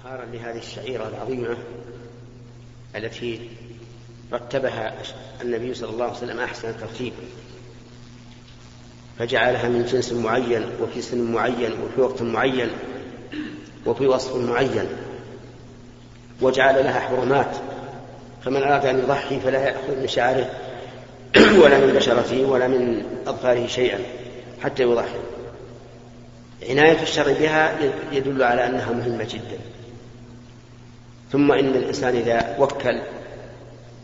إظهارا لهذه الشعيرة العظيمة التي رتبها النبي صلى الله عليه وسلم أحسن الترتيب. فجعلها من جنس معين وفي سن معين وفي وقت معين وفي وصف معين وجعل لها حرمات. فمن أراد أن يضحي فلا يأخذ من شعره ولا من بشرته ولا من أظفاره شيئا حتى يضحي. عناية الشر بها يدل على أنها مهمة جدا. ثم إن الإنسان إذا وكل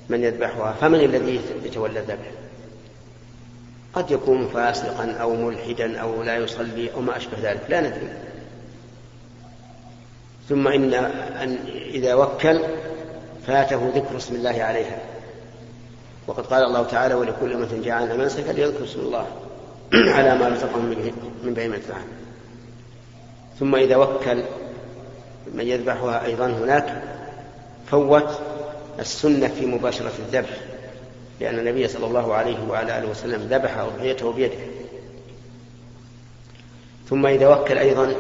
من يذبحها فمن الذي يتولى الذبح؟ قد يكون فاسقا أو ملحدا أو لا يصلي أو ما أشبه ذلك لا ندري. ثم إن أن إذا وكل فاته ذكر اسم الله عليها. وقد قال الله تعالى ولكل أمة جعلنا منسكا ليذكر اسم الله على ما رزقهم من بهيمة ثم إذا وكل من يذبحها أيضا هناك فوت السنة في مباشرة الذبح لأن النبي صلى الله عليه وعلى آله وسلم ذبح أضحيته بيده. ثم إذا وكل أيضا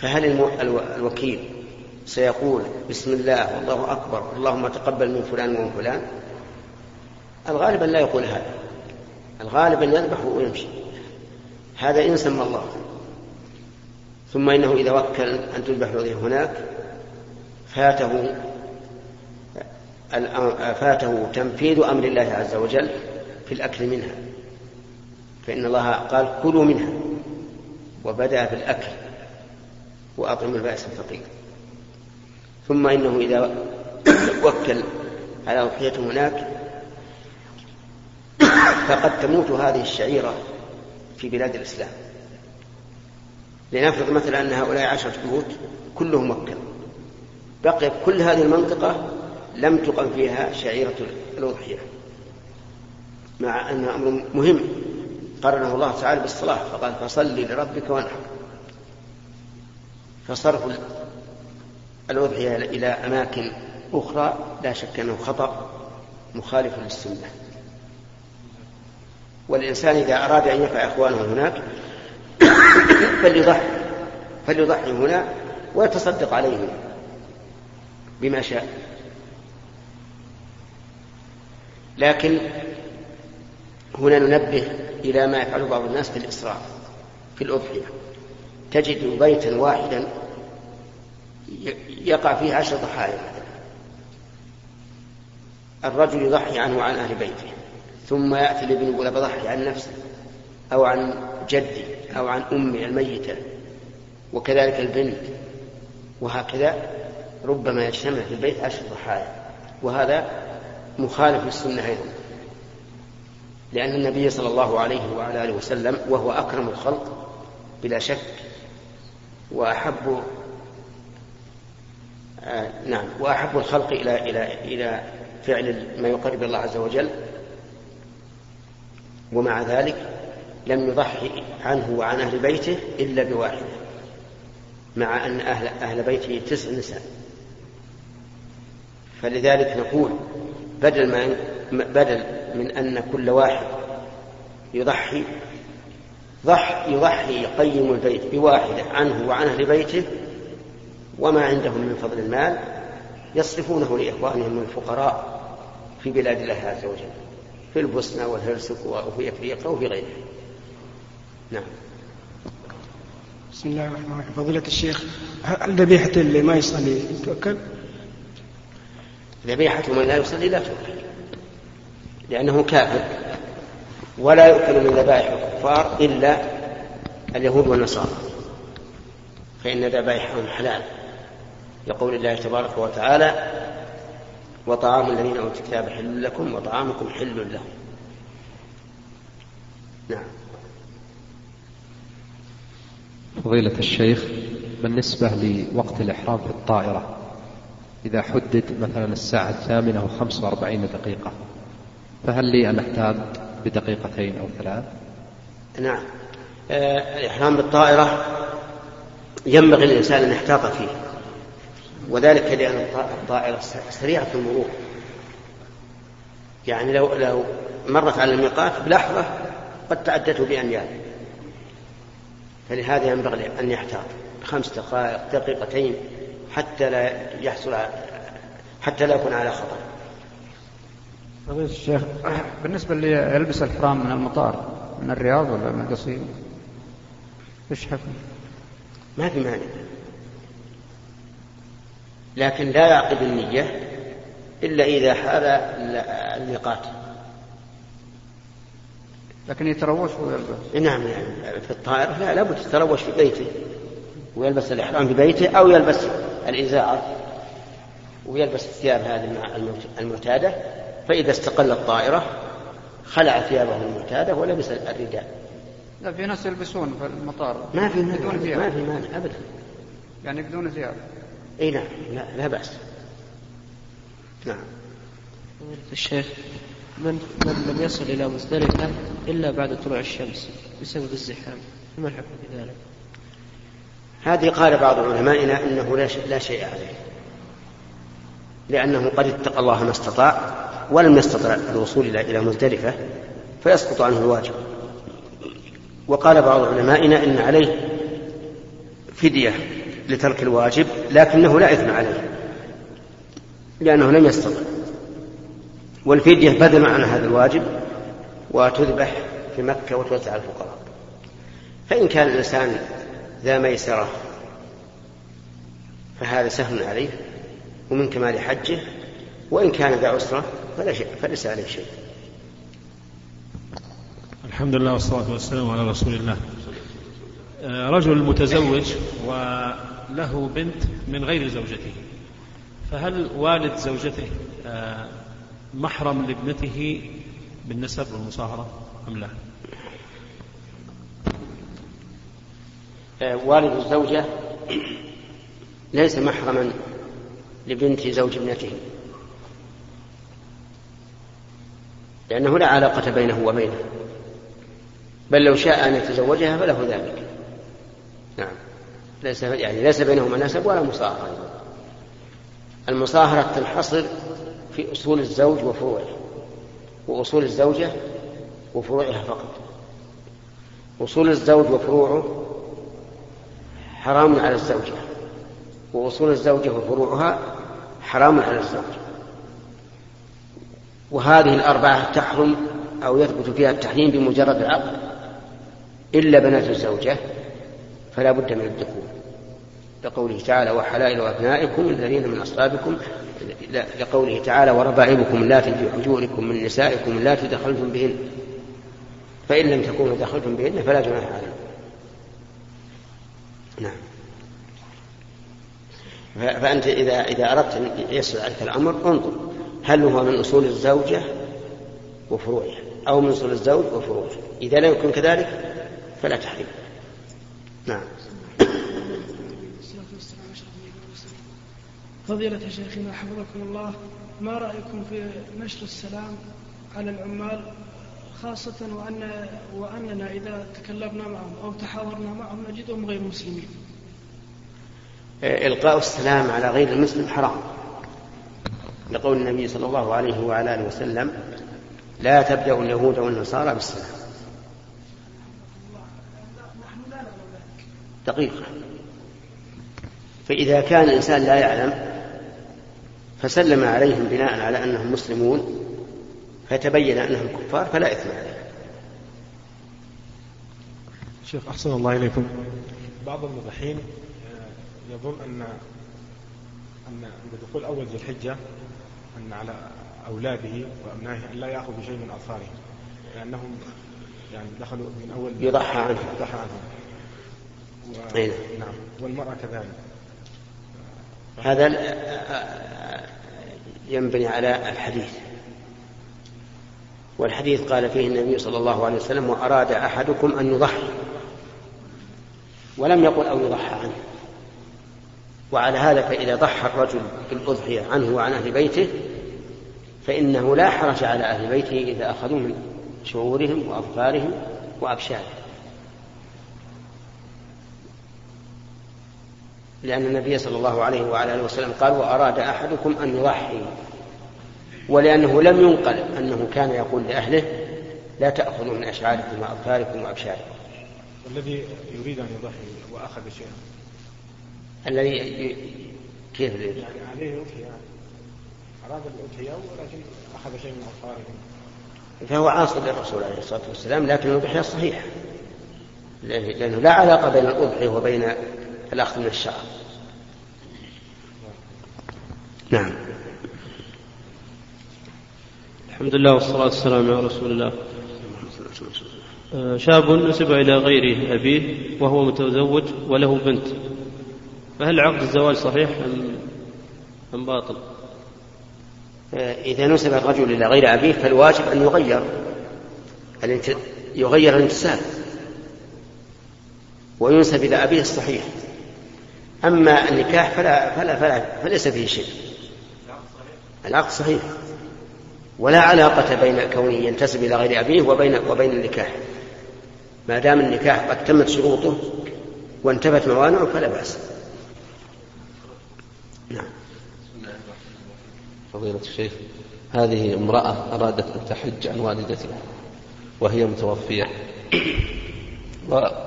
فهل الوكيل سيقول بسم الله والله أكبر اللهم تقبل من فلان ومن فلان؟ الغالب أن لا يقول هذا. الغالب أن يذبح ويمشي. هذا إن سمى الله. ثم إنه إذا وكل أن تذبح هناك فاته فاته تنفيذ أمر الله عز وجل في الأكل منها. فإن الله قال كلوا منها وبدأ بالأكل وأطعموا البائس الفقير. ثم إنه إذا وكل على أضحية هناك فقد تموت هذه الشعيرة في بلاد الإسلام. لنفرض مثلا أن هؤلاء عشرة بيوت كلهم مكة بقي كل هذه المنطقة لم تقم فيها شعيرة الأضحية مع أنها أمر مهم. قرنه الله تعالى بالصلاة فقال فصل لربك وانحر. فصرف الأضحية إلى أماكن أخرى لا شك أنه خطأ مخالف للسنة. والإنسان إذا أراد أن ينفع إخوانه هناك فليضحي فليضحي هنا ويتصدق عليهم. بما شاء. لكن هنا ننبه إلى ما يفعله بعض الناس في الإسراف في الأضحية. تجد بيتا واحدا يقع فيه عشر ضحايا الرجل يضحي عنه وعن أهل بيته ثم يأتي الابن يقول بضحي عن نفسه أو عن جدي أو عن أمي الميتة وكذلك البنت وهكذا ربما يجتمع في البيت عشر ضحايا وهذا مخالف للسنة أيضا. لأن النبي صلى الله عليه وعلى آله وسلم وهو أكرم الخلق بلا شك وأحب آه نعم وأحب الخلق إلى إلى إلى فعل ما يقرب الله عز وجل. ومع ذلك لم يضحي عنه وعن أهل بيته إلا بواحدة مع أن أهل, أهل بيته تسع نساء. فلذلك نقول بدل ما بدل من أن كل واحد يضحي ضح يضحي يقيم البيت بواحدة عنه وعن أهل بيته وما عندهم من فضل المال يصرفونه لإخوانهم الفقراء في بلاد الله عز وجل في البوسنة والهرسك وفي أفريقيا وفي غيرها. نعم. بسم الله الرحمن الرحيم. فضيلة الشيخ هل ذبيحة اللي ما يصلي تؤكل؟ ذبيحة من لا يصلي لا تؤكل لأنه كافر ولا يؤكل من ذبائح الكفار إلا اليهود والنصارى. فإن ذبائحهم حلال. يقول الله تبارك وتعالى وطعام الذين أوتوا الكتاب حل لكم وطعامكم حل لهم. نعم. فضيلة الشيخ بالنسبة لوقت الإحرام في الطائرة إذا حدد مثلا الساعة الثامنة وخمس وأربعين دقيقة فهل لي أن أحتاط بدقيقتين أو ثلاث؟ نعم. آه الإحرام بالطائرة ينبغي للإنسان أن يحتاط فيه وذلك لأن الطائرة سريعة المرور يعني لو لو مرت على الميقات بلحظة قد تعدته بأميال فلهذا ينبغي أن يحتاط خمس دقائق دقيقتين حتى لا يحصل حتى لا يكون على خطر. فضيلة الشيخ بالنسبة اللي يلبس الحرام من المطار من الرياض ولا من القصيم إيش حكم؟ ما في مانع. لكن لا يعقد النية إلا إذا حال الميقات لكن يتروش ويلبس نعم يعني في الطائرة لا لابد يتروش في بيته. ويلبس الإحرام في بيته أو يلبس الإزار ويلبس الثياب هذه المعتادة فإذا استقل الطائرة خلع ثيابه المعتادة ولبس الرداء لا في ناس يلبسون في المطار. ما في مانع بدون ثياب. ما في مانع أبدا. يعني بدون ثياب. إي نعم لا, لا بأس. نعم. الشيخ من من لم يصل إلى مزدلفة إلا بعد طلوع الشمس بسبب الزحام. فما الحكم في ذلك؟ هذه قال بعض علمائنا إنه لا شيء, عليه. لأنه قد اتقى الله ما استطاع ولم يستطع الوصول إلى إلى مزدلفة فيسقط عنه الواجب. وقال بعض علمائنا إن عليه فدية لترك الواجب لكنه لا إثم عليه لأنه لم يستطع. والفدية بدل عن هذا الواجب وتذبح في مكة وتوزع على الفقراء. فإن كان الإنسان ذا ميسرة. فهذا سهل عليه ومن كمال حجه وإن كان ذا عسرة فلا شيء فليس عليه شيء. الحمد لله والصلاة والسلام على رسول الله. آه، رجل متزوج وله بنت من غير زوجته. فهل والد زوجته آه، محرم لابنته بالنسب والمصاهرة أم لا؟ آه، والد الزوجة ليس محرما لبنت زوج ابنته. لأنه لا علاقة بينه وبينه. بل لو شاء أن يتزوجها فله ذلك. نعم. ليس يعني ليس بينهما نسب ولا مصاهرة المصاهرة تنحصر في أصول الزوج وفروعه. وأصول الزوجة وفروعها فقط. أصول الزوج وفروعه حرام على الزوجة وأصول الزوجة وفروعها حرام على الزوج. وهذه الأربعة تحرم أو يثبت فيها التحريم بمجرد العقد إلا بنات الزوجة فلا بد من الدخول. لقوله تعالى وحلائل أبنائكم الذين من أصلابكم لقوله تعالى وربائبكم اللاتي في حجوركم من نسائكم اللاتي دخلتم بهن فإن لم تكونوا دخلتم بهن فلا جناح عليكم. نعم. فأنت إذا إذا أردت أن يسر عليك الأمر انظر هل هو من أصول الزوجة وفروعها؟ أو من أصول الزوج وفروعه إذا لم يكن كذلك فلا تحريم نعم. فضيلة شيخنا حفظكم الله ما رأيكم في نشر السلام على العمال خاصة وأن وأننا إذا تكلمنا معهم أو تحاورنا معهم نجدهم غير مسلمين. إلقاء السلام على غير المسلم حرام. لقول النبي صلى الله عليه وعلى آله وسلم: لا تبدأ اليهود والنصارى بالسلام. دقيقة. فإذا كان الإنسان لا يعلم فسلم عليهم بناء على أنهم مسلمون فتبين أنهم كفار فلا إثم عليه شيخ أحسن الله إليكم. بعض المضحين آه، يظن أن أن بدخول أول ذي الحجة أن على أولاده وأبنائه أن لا يأخذوا شيء من أظفارهم لأنهم يعني دخلوا من أول يضحى عنهم. يضحى عنهم. و... أيه. نعم. والمرأة كذلك. هذا آه، آه، ينبني على الحديث. والحديث قال فيه النبي صلى الله عليه وسلم وأراد أحدكم أن يضحي ولم يقل أو يضحى عنه. وعلى هذا فإذا ضحى الرجل بالأضحية عنه وعن أهل بيته فإنه لا حرج على أهل بيته إذا أخذوا من شعورهم وأفكارهم وأبشارهم. لأن النبي صلى الله عليه وعلى آله وسلم قال وأراد أحدكم أن يضحي. ولأنه لم ينقل أنه كان يقول لأهله لا تأخذوا من أشعاركم وأبكاركم وأبشاركم. الذي يريد أن يضحي وأخذ شيئا. الذي كيف الإبل؟ يعني عليه أضحية أراد الأضحية ولكن أخذ شيء من أظفاره فهو عاصي للرسول عليه الصلاة والسلام لكن الأضحية صحيحة. لأنه لا علاقة بين الأضحية وبين الأخذ من الشعر. نعم. الحمد لله والصلاة والسلام على رسول الله. آه، شاب نسب إلى غير أبيه وهو متزوج وله بنت. فهل عقد الزواج صحيح أم أم باطل؟ إذا نسب الرجل إلى غير أبيه فالواجب أن يغير. يغير الانتساب. وينسب إلى أبيه الصحيح. أما النكاح فلا فلا فلا فليس فيه شيء. العقد صحيح. ولا علاقة بين كونه ينتسب إلى غير أبيه وبين وبين النكاح. ما دام النكاح قد تمت شروطه وانتفت موانعه فلا بأس. نعم. فضيلة الشيخ هذه امرأة أرادت أن تحج عن والدتها وهي متوفية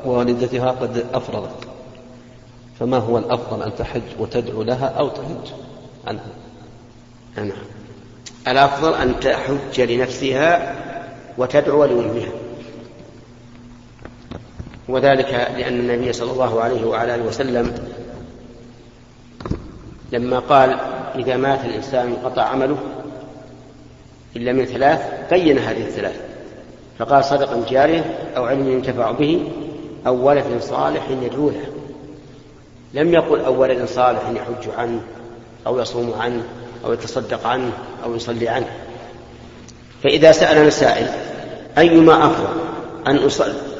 ووالدتها قد أفرضت. فما هو الأفضل أن تحج وتدعو لها أو تحج عنها؟ نعم. الأفضل أن تحج لنفسها وتدعو لأمها وذلك لأن النبي صلى الله عليه وعلى آله وسلم لما قال إذا مات الإنسان انقطع عمله إلا من ثلاث بين هذه الثلاث. فقال صدقا جارية أو علم ينتفع به أو ولد صالح يدعو له. لم يقل أو ولد صالح يحج عنه أو يصوم عنه. أو يتصدق عنه أو يصلي عنه. فإذا سألنا سائل أيما أفضل أن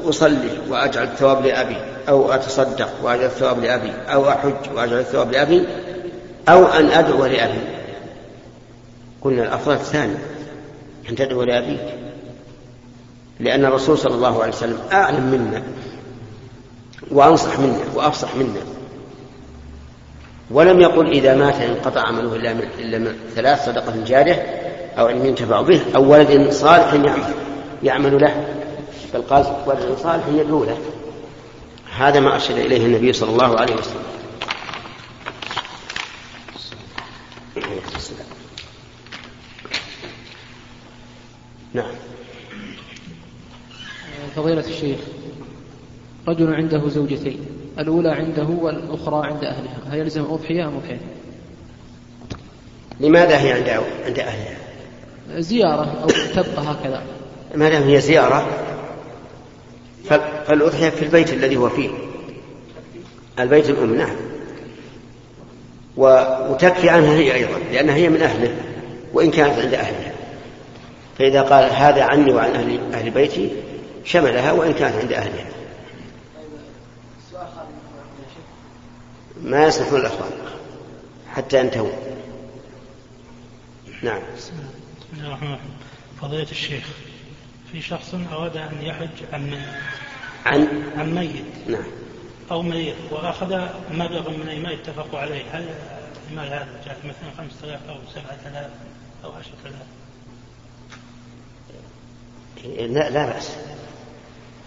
أصلي وأجعل الثواب لأبي أو أتصدق وأجعل الثواب لأبي أو أحج وأجعل الثواب لأبي أو أن أدعو لأبي؟ قلنا الأفضل الثاني أن تدعو لأبيك. لأن الرسول صلى الله عليه وسلم أعلم منا وأنصح منا وأفصح منا. ولم يقل إذا مات انقطع عمله إلا من, إلا من ثلاث صدقة جارية أو علم ينتفع به أو ولد صالح يعمل يعمل له. بل قال ولد صالح يدعو له هذا ما أرشد إليه النبي صلى الله عليه وسلم. نعم. فضيلة الشيخ رجل عنده زوجتين. الأولى عنده والأخرى عند أهلها. هل يلزم أضحية أم أضحية؟ لماذا هي عند عند أهلها؟ زيارة أو تبقى هكذا. ما دام هي زيارة؟ فالأضحية في البيت الذي هو فيه. البيت الأم نعم. وتكفي عنها هي أيضا لأنها هي من أهله وإن كانت عند أهلها. فإذا قال هذا عني وعن أهل, أهل بيتي شملها وإن كانت عند أهلها. ما يصلحون الأخوان حتى ينتهوا. نعم. بسم الله الرحمن الرحيم فضيلة الشيخ في شخص أراد أن يحج عن عن؟ عن ميت. نعم. أو ميت وأخذ مبلغا من المال اتفقوا عليه. هل المال هذا؟ جاء مثلا 5000 أو 7000 أو 10000 لا لا بأس.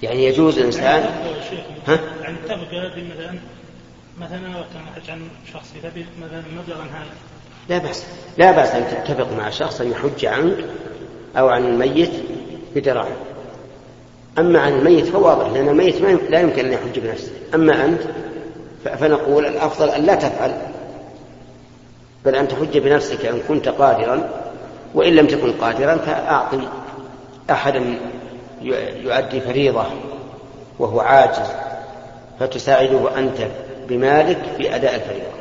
يعني يجوز الإنسان ها؟ يعني اتفق مثلا مثلا كان عن شخص يبي مثلا مبلغا هذا. لا بأس. لا بأس أن تتفق مع شخص أن يحج عنك أو عن الميت بدراهم أما عن الميت فواضح لأن الميت لا يمكن أن يحج بنفسه. أما أنت فنقول الأفضل أن لا تفعل. بل أن تحج بنفسك إن كنت قادرا وإن لم تكن قادرا فأعطي أحدا يؤدي فريضة وهو عاجز فتساعده أنت بمالك في أداء الفريضة.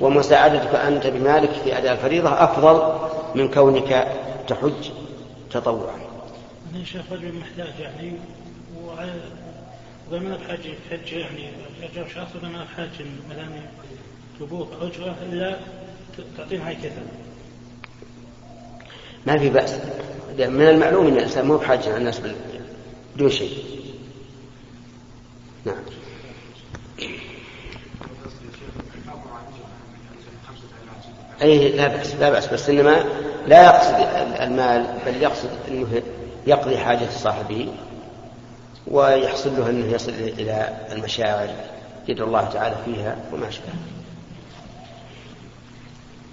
ومساعدتك أنت بمالك في أداء الفريضة أفضل من كونك تحج تطوعا. أنا شيخ رجل محتاج يعني وما بحاجة حج يعني أجر شخص وما بحاجة مثلا تبوك أجرة إلا تعطينا هاي كذا ما في بأس. من المعلوم أن الإنسان مو بحاجة على الناس بدون شيء. نعم. أي لا بأس لا بأس بس إنما لا يقصد المال بل يقصد أنه يقضي حاجة صاحبه ويحصل له أنه يصل إلى المشاعر يدعو الله تعالى فيها وما أشبه.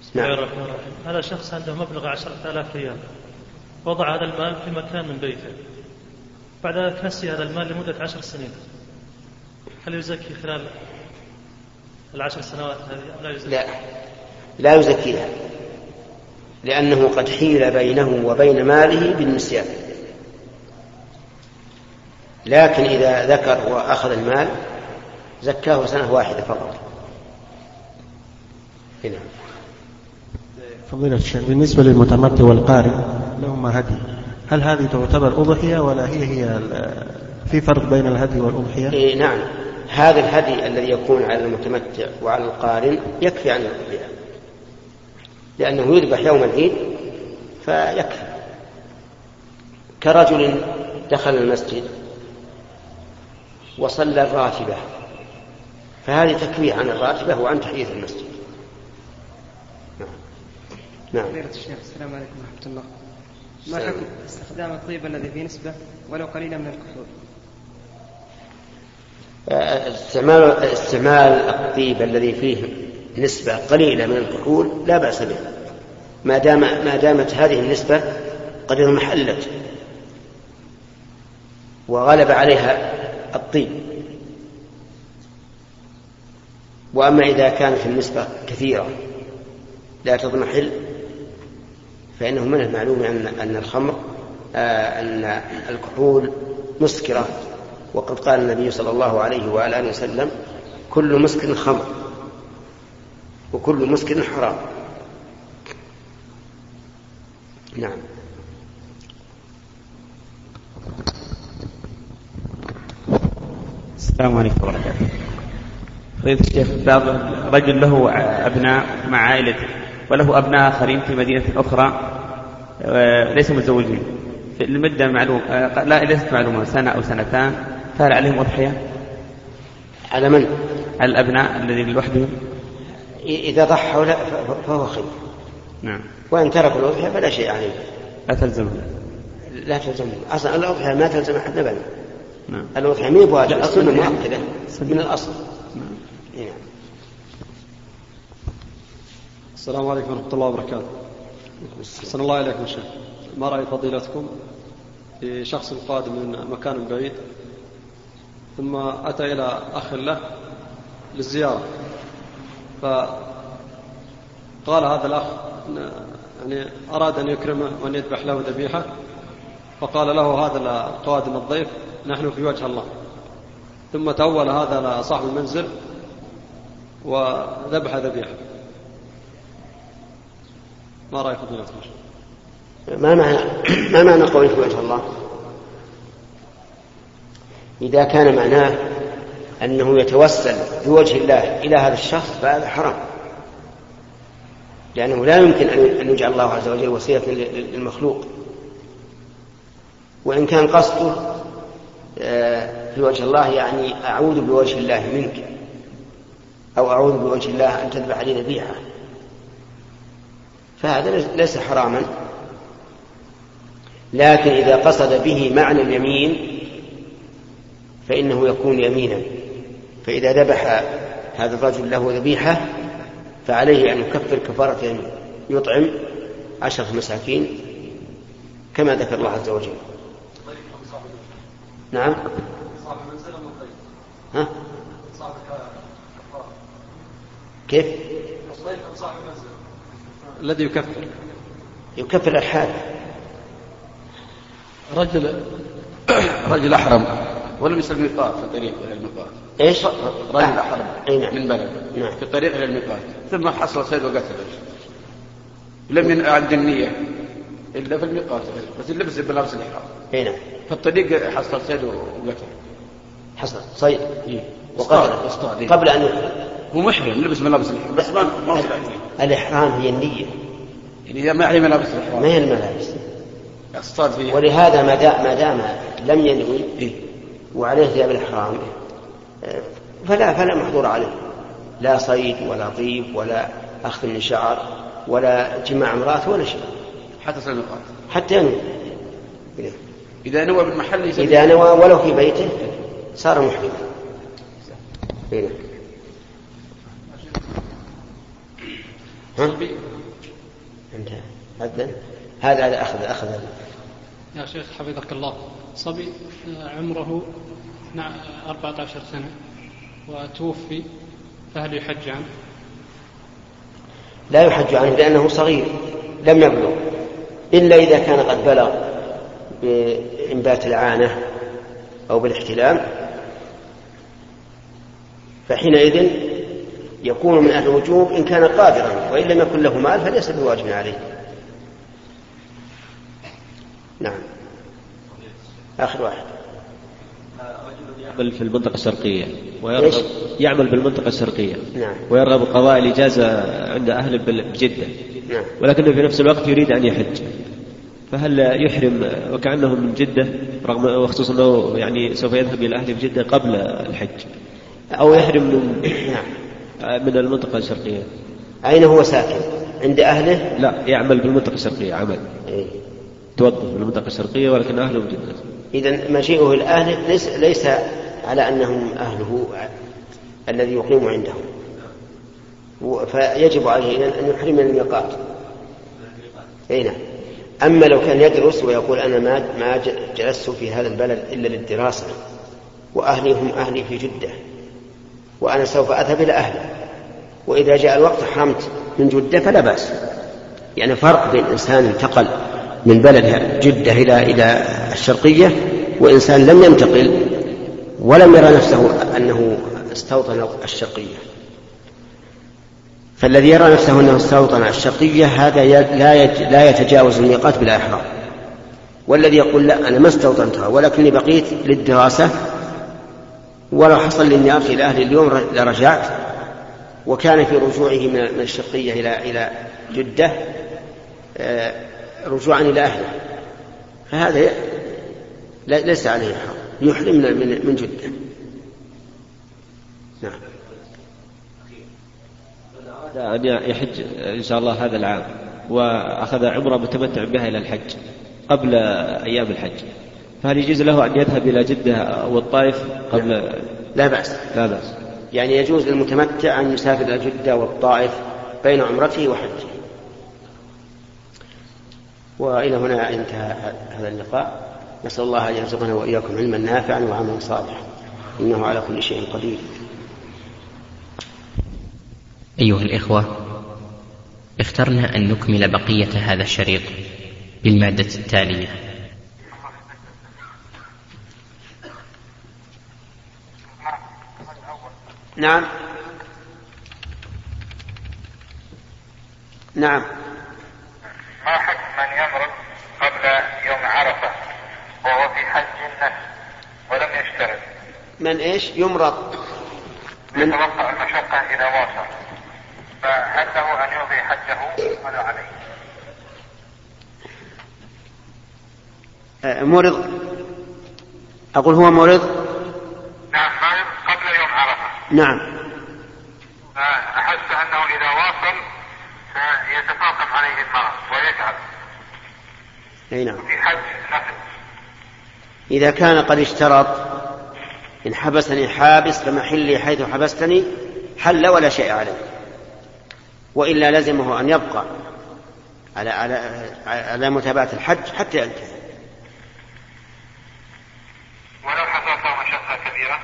بسم الله الرحمن الرحيم. هذا شخص عنده مبلغ عشرة آلاف ريال. وضع هذا المال في مكان من بيته. بعد ذلك نسي هذا المال لمدة عشر سنين. هل يزكي خلال العشر سنوات هذه أم لا يزكي؟ لا. لا يزكيها لأنه قد حيل بينه وبين ماله بالنسيان. لكن إذا ذكر وأخذ المال زكاه سنة واحدة فقط. هنا. فضيلة الشيخ بالنسبة للمتمتع والقارئ لهما هدي. هل هذه تعتبر أضحية ولا هي هي في فرق بين الهدي والأضحية؟ إيه نعم. هذا الهدي الذي يكون على المتمتع وعلى القارن يكفي عن الأضحية. لأنه يذبح يوم العيد فيكفي. كرجل دخل المسجد وصلى الراتبة فهذه تكفيه عن الراتبة وعن تحية المسجد. نعم. نعم. فضيلة الشيخ السلام عليكم ورحمة الله. ما. حكم استخدام الطيب الذي فيه نسبة ولو قليلة من الكحول؟ استعمال استعمال الطيب الذي فيه نسبة قليلة من الكحول لا بأس به. ما دام ما دامت هذه النسبة قد اضمحلت وغلب عليها الطيب. وأما إذا كانت النسبة كثيرة لا تضمحل فإنه من المعلوم أن أن الخمر آه، أن الكحول مسكرة. وقد قال النبي صلى الله عليه وآله وسلم كل مسكر خمر. وكل مسكر حرام. نعم. السلام عليكم ورحمة الله. فضيلة الشيخ بعض رجل له أبناء مع عائلته وله أبناء آخرين في مدينة أخرى آه، ليسوا متزوجين. في المدة معلوم آه، لا ليست معلومة سنة أو سنتان فهل عليهم أضحية؟ على من؟ على الأبناء الذين لوحدهم. إذا ضحوا فهو خير. نعم. وإن تركوا الأضحية فلا شيء عليه. لا تلزمهم لا تلزمهم أصلا الأضحية ما تلزم أحد أبدا. نعم. الأضحية ما هي بواجب السنة أصلاً يعني- مؤكدة من الأصل. نعم. إيه. نعم. السلام عليكم ورحمة الله وبركاته. أحسن الله إليكم شيخ. ما رأي فضيلتكم؟ في شخص قادم من مكان بعيد. ثم أتى إلى أخ له للزيارة. فقال هذا الأخ يعني أراد أن يكرمه وأن يذبح له ذبيحة فقال له هذا القادم الضيف نحن في وجه الله. ثم تأول هذا صاحب المنزل وذبح ذبيحة. ما رأي فضيلتكم ما معنى ما معنى قوله في وجه الله؟ إذا كان معناه أنه يتوسل بوجه الله إلى هذا الشخص فهذا حرام. لأنه لا يمكن أن يجعل الله عز وجل لل- للمخلوق. وإن كان قصده آه، في وجه الله يعني أعوذ بوجه الله منك أو أعوذ بوجه الله أن تذبح لي ذبيحة فهذا ليس حراما. لكن إذا قصد به معنى اليمين فإنه يكون يمينا. فإذا ذبح هذا الرجل له ذبيحة فعليه أن يكفر كفارة يطعم عشرة مساكين كما ذكر الله عز وجل. نعم. ها؟ كيف؟ الذي يكفر. يكفر الحال. رجل رجل أحرم ولم يصل الميقات في الطريق إلى إيش؟ رجل أحرم نعم. من بلد. نعم. في الطريق إلى الميقات. ثم حصل صيد وقتله لم يعد النية إلا في الميقات. بس لبس بلبس الإحرام. أي نعم. في الطريق حصل صيد وقتل. حصل. صيد إيه. اصطاد إيه. قبل أن يقتل. هو محرم لبس ملابس الإحرام. بس ما ما الإحرام هي النية. يعني إذا ما عليه ملابس الإحرام. ما هي الملابس؟ اصطاد فيه ولهذا ما دام ما دام لم ينوي وعليه ثياب الإحرام فلا فلا محظور عليه. لا صيد ولا طيب ولا أخذ من شعر ولا جماع امرأة ولا شيء. حتى الميقات حتى ينوي. إذا نوى بالمحل إذا نوى ولو في بيته صار محرما. نعم. ها؟ انتهى أذن هذا هذا أخذ أخذ. يا شيخ حفظك الله. صبي آه، عمره 14 سنة وتوفي فهل يحج عنه؟ لا يحج عنه لأنه صغير لم يبلغ إلا إذا كان قد بلغ بإنبات العانة أو بالاحتلام فحينئذ يكون من أهل الوجوب إن كان قادرا وإن لم يكن له مال فليس بواجب عليه. نعم. آخر واحد. يعمل في المنطقة الشرقية ويرغب يعمل بالمنطقة الشرقية نعم. ويرغب قضاء الإجازة عند أهله بجدة نعم. ولكنه في نفس الوقت يريد أن يحج. فهل يحرم وكأنه من جدة رغم وخصوصا أنه يعني سوف يذهب إلى أهله بجدة قبل الحج؟ أو يحرم من نعم. من المنطقة الشرقية؟ أين هو ساكن؟ عند أهله؟ لا يعمل بالمنطقة الشرقية عمل. إيه؟ توظف بالمنطقة الشرقية ولكن أهله من جدة. إذا مجيئه الأهل ليس, ليس على أنهم أهله الذي يقيم عندهم فيجب عليه أن يحرم الميقات. أي نعم. أما لو كان يدرس ويقول أنا ما ما جلست في هذا البلد إلا للدراسة وأهلي هم أهلي في جدة وأنا سوف أذهب إلى أهلي وإذا جاء الوقت حرمت من جدة فلا بأس. يعني فرق بين إنسان انتقل من بلد جدة إلى إلى الشرقية وإنسان لم ينتقل ولم يرى نفسه أنه استوطن الشرقية. فالذي يرى نفسه أنه استوطن الشرقية هذا لا لا يتجاوز الميقات بلا إحرام. والذي يقول لا أنا ما استوطنتها ولكني بقيت للدراسة ولو حصل لي اني ارجع إلى أهلي اليوم لرجعت. وكان في رجوعه من الشرقية إلى إلى جدة آه، رجوعا إلى أهله. فهذا ليس عليه حرام يحرم من من جدة. نعم. أن يحج إن شاء الله هذا العام وأخذ عمرة متمتع بها إلى الحج قبل أيام الحج فهل يجوز له أن يذهب إلى جدة أو الطائف قبل؟ لا بأس. لا بأس. يعني يجوز للمتمتع أن يسافر إلى جدة والطائف بين عمرته وحجه. وإلى هنا انتهى هذا اللقاء. نسأل الله أن يرزقنا وإياكم علما نافعا وعملا صالحا. إنه على كل شيء قدير. أيها الإخوة اخترنا أن نكمل بقية هذا الشريط بالمادة التالية. نعم. نعم. من يمرض قبل يوم عرفة وهو في حج النفس ولم يشترط. من إيش؟ يمرض. من يتوقع المشقة إذا واصل. فهل له أن يلغي حجه؟ ولا عليه؟ آه، مرض. أقول هو مرض؟ نعم مرض قبل يوم عرفة. نعم أحس أنه إذا واصل سيتفاقم عليه المرض ويتعب أي نعم. في إذا كان قد اشترط إن حبسني حابس فمحلي حيث حبستني حل ولا شيء عليه. وإلا لزمه أن يبقى على على على متابعة الحج حتى ينتهي ولو حصلت له مشقة كبيرة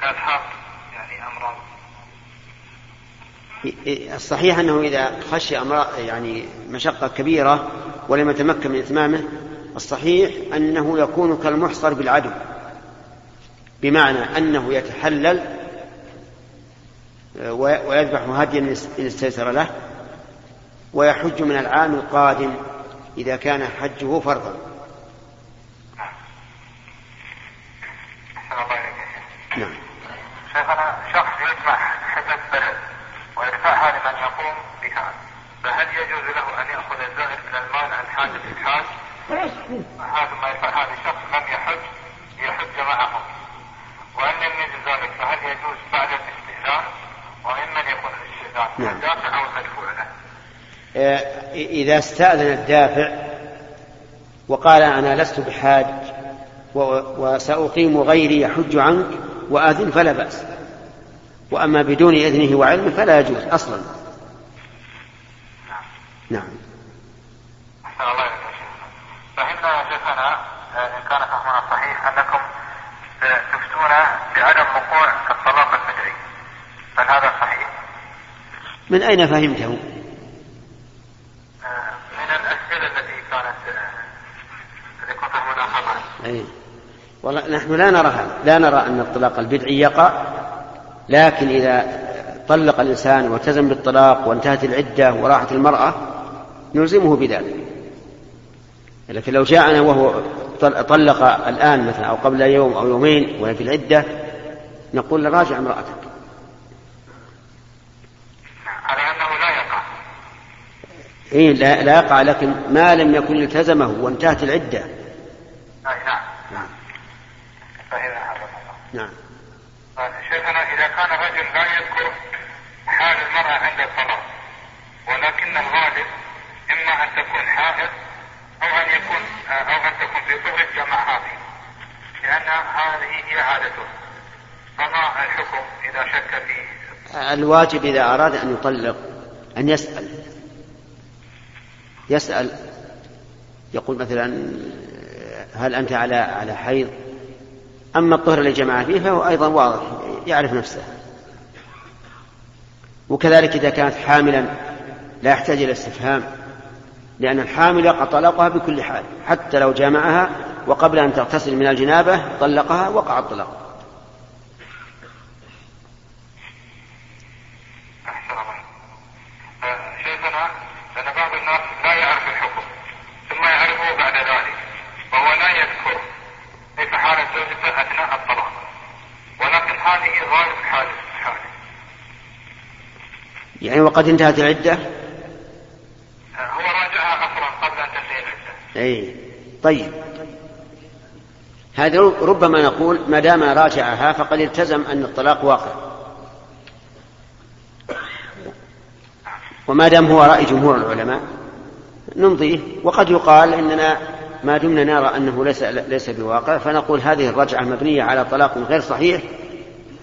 كأصحاب يعني أمراض الصحيح أنه إذا خشي أمراض يعني مشقة كبيرة ولم يتمكن من إتمامه الصحيح أنه يكون كالمحصر بالعدو بمعنى أنه يتحلل آه، ويذبح هديا إن استيسر له ويحج من العام القادم إذا كان حجه فرضا نعم شيخنا شخص يجمع حدث بلد ويدفعها لمن بها فهل يجوز له أن يأخذ الزائد من المال عن حاجة الحاج هذا ما يفعل. هذا الشخص لم يحج ليحج معهم وإن لم يجوز ذلك فهل يجوز بعد الاستئذان وإن من يكون الاستئذان نعم. الدافع أو المدفوع له آه، إذا استأذن الدافع وقال أنا لست بحاج وسأقيم غيري يحج عنك وآذن فلا بأس. وأما بدون إذنه وعلمه فلا يجوز أصلا. نعم أحسن الله إليك يا شيخ. فهمنا يا شيخنا آه، إن كان فهمنا صحيح أنكم تفتون بعدم وقوع الطلاق البدعي هل هذا صحيح؟ من أين فهمته؟ آه، من الأسئلة التي كانت آه، التي كنت تفهمونها خطأ أي والله نحن لا نرى هذا لا نرى أن الطلاق البدعي يقع لكن إذا طلق الإنسان والتزم بالطلاق وانتهت العدة وراحت المرأة نلزمه بذلك. لكن لو جاءنا وهو طل- طلق الآن مثلا أو قبل يوم أو يومين وهي في العدة نقول له راجع امرأتك. على أنه لا يقع. إيه لا, لا يقع لكن ما لم يكن التزمه وانتهت العدة. أي نعم. نعم. نعم. شيخنا إذا كان الرجل لا يذكر حال المرأة عند الطلاق ولكن الغالب إما أن تكون حائض أو أن يكون آه، أو أن تكون في طهر جمع هذه لأن هذه هي عادته. فما الحكم إذا شك في الواجب إذا أراد أن يطلق أن يسأل. يسأل. يقول مثلا هل أنت على على حيض؟ أما الطهر اللي جمع فيه فهو أيضا واضح يعرف نفسه. وكذلك إذا كانت حاملا لا يحتاج إلى استفهام. لأن الحامل يقع طلاقها بكل حال حتى لو جامعها وقبل أن تغتسل من الجنابة طلقها وقع الطلاق. أحسن الله آه، شيخنا أي طيب. هذا ربما نقول ما دام راجعها فقد التزم أن الطلاق واقع. وما دام هو رأي جمهور العلماء نمضيه وقد يقال إننا ما دمنا نرى أنه ليس ليس بواقع فنقول هذه الرجعة مبنية على طلاق غير صحيح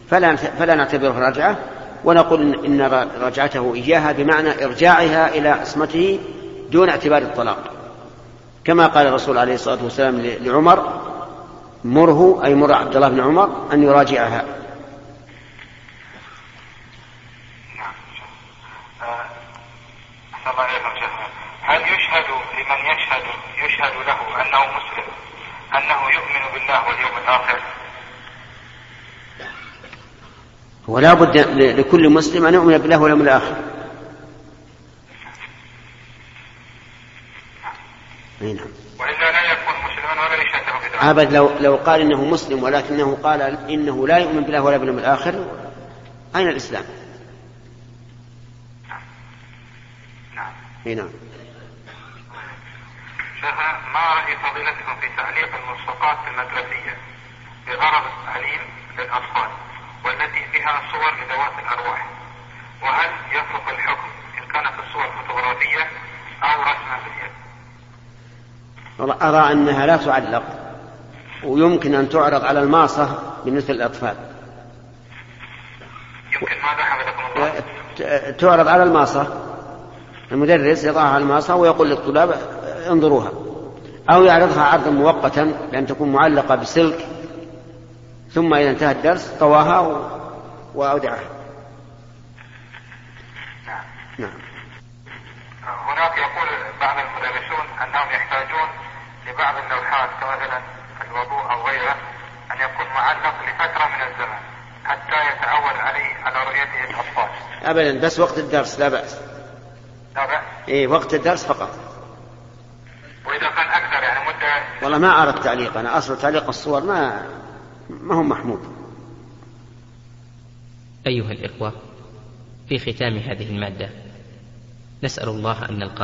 فلا فلا نعتبره رجعة. ونقول إن- رجعته إياها بمعنى إرجاعها إلى عصمته دون اعتبار الطلاق. كما قال الرسول عليه الصلاة والسلام لعمر مره أي مر عبد الله بن عمر أن يراجعها. إليكم شيخنا هل يشهد لمن يشهد يشهد له أنه مسلم أنه يؤمن بالله واليوم الآخر؟ ولا بد لكل مسلم أن يؤمن بالله واليوم الآخر. أي نعم. وإلا لا يكون مسلما ولا يشهد له بذلك أبد لو لو قال إنه مسلم ولكنه قال إنه لا يؤمن بالله ولا باليوم الآخر أين الإسلام؟ أي نعم. شيخنا ما رأي فضيلتكم في تعليق الملصقات المدرسية بغرض التعليم للأطفال والتي فيها صور لذوات الأرواح؟ وهل يفرق الحكم إن كانت الصور فوتوغرافية أو رسمة باليد؟ أرى أنها لا تعلق ويمكن أن تعرض على الماصة بالنسبة للأطفال. يمكن ماذا حفظكم الله. ت- تعرض على الماصة. المدرس يضعها على الماصة ويقول للطلاب انظروها أو يعرضها عرضا مؤقتا بأن تكون معلقة بسلك. ثم إذا انتهى الدرس طواها و... وأودعها. نعم. هناك يقول بعض المدرسون أنهم يحتاجون لبعض اللوحات كمثلا الوضوء أو غيره أن يكون معلق لفترة من الزمن حتى يتعود عليه على رؤيته الأطفال. أبدا بس وقت الدرس لا بأس. لا بأس؟ إيه وقت الدرس فقط. وإذا كان أكثر يعني مدة والله ما أردت تعليق أنا أصل تعليق الصور ما ما هو محمود. أيها الإخوة في ختام هذه المادة نسأل الله أن نلقى